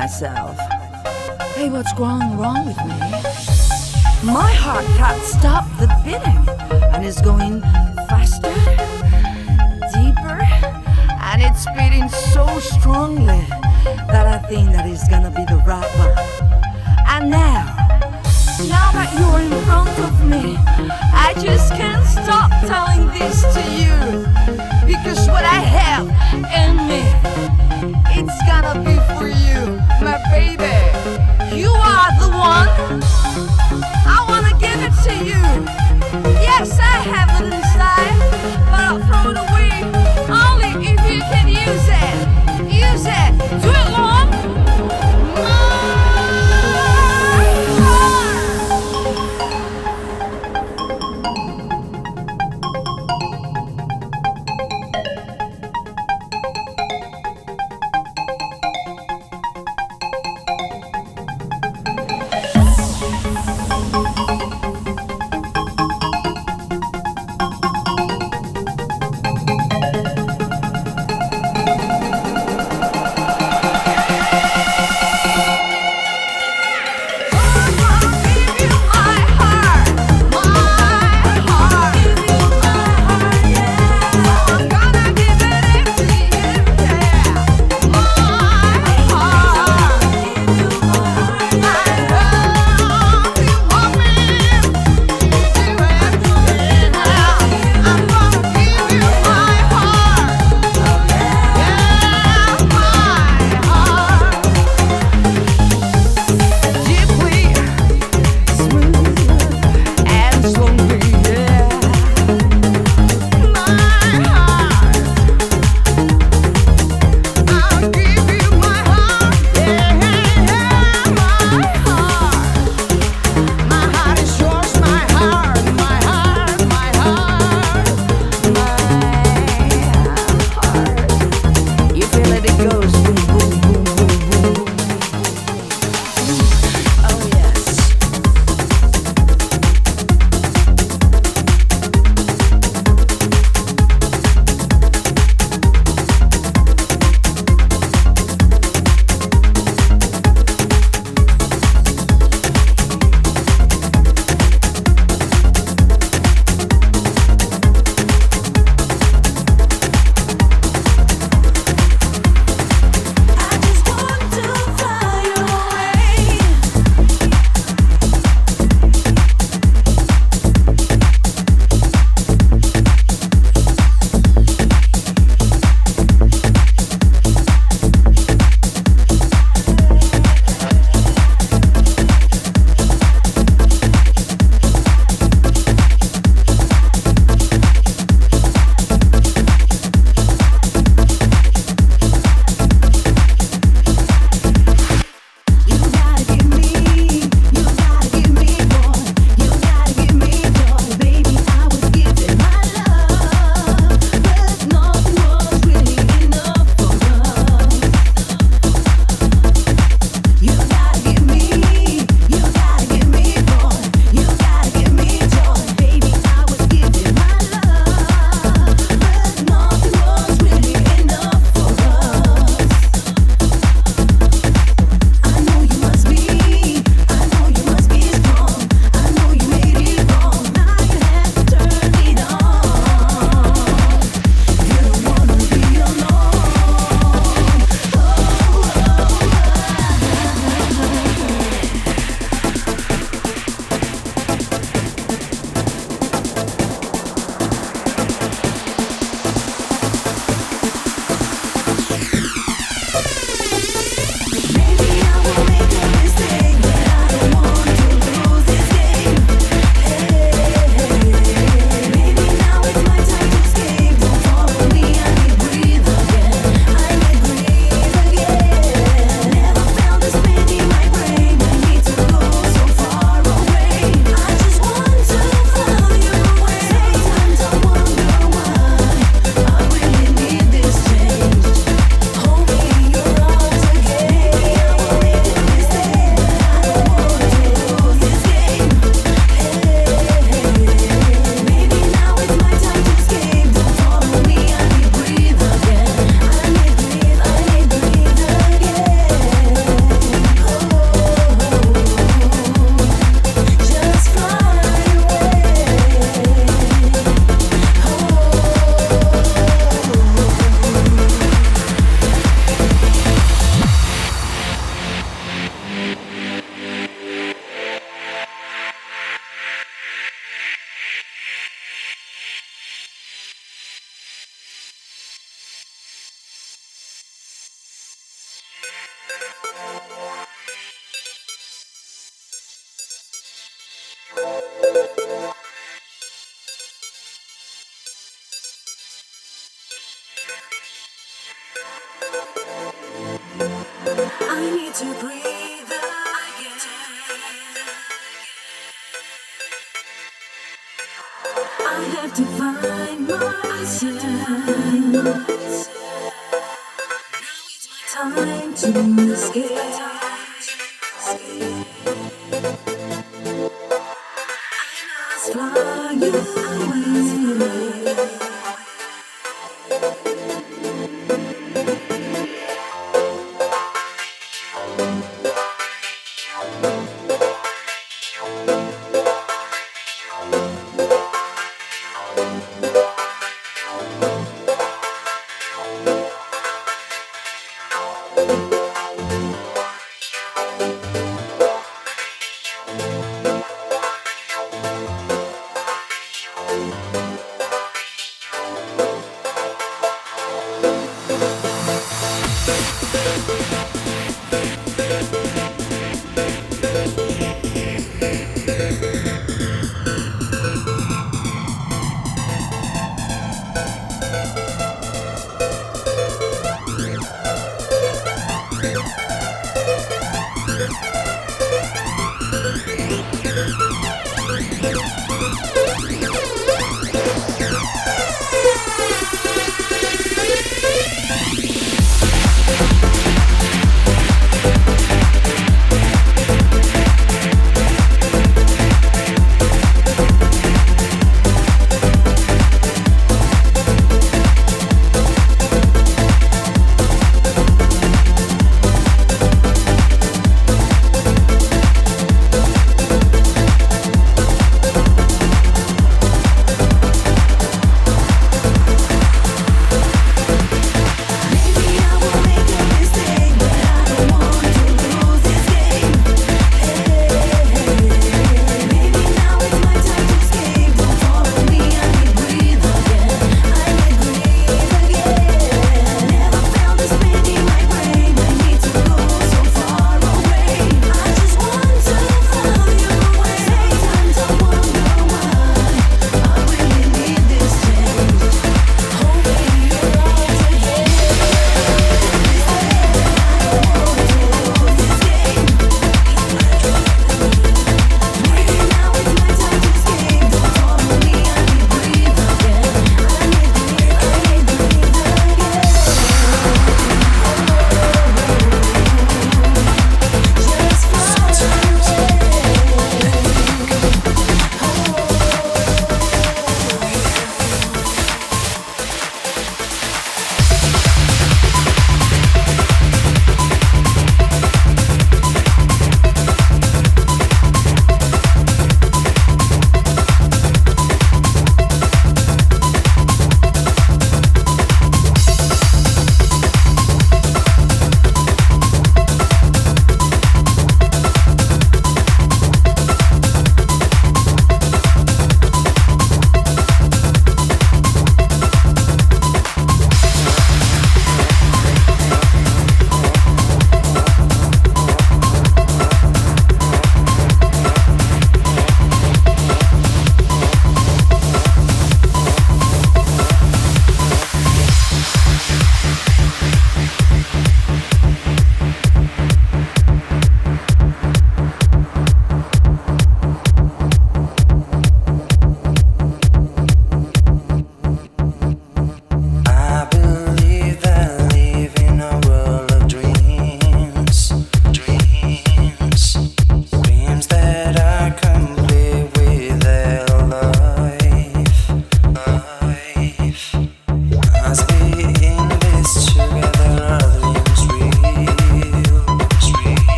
myself, hey, what's going wrong with me? My heart can't stop the beating and is going faster, deeper, and it's beating so strongly that I think that it's gonna be the right one. And now, now that you're in front of me, I just can't stop telling this to you because what I have in me it's gonna be for you, my baby. You are the one. I wanna give it to you. Yes, I have it inside, but I'll throw it away only if you can use it. Use it.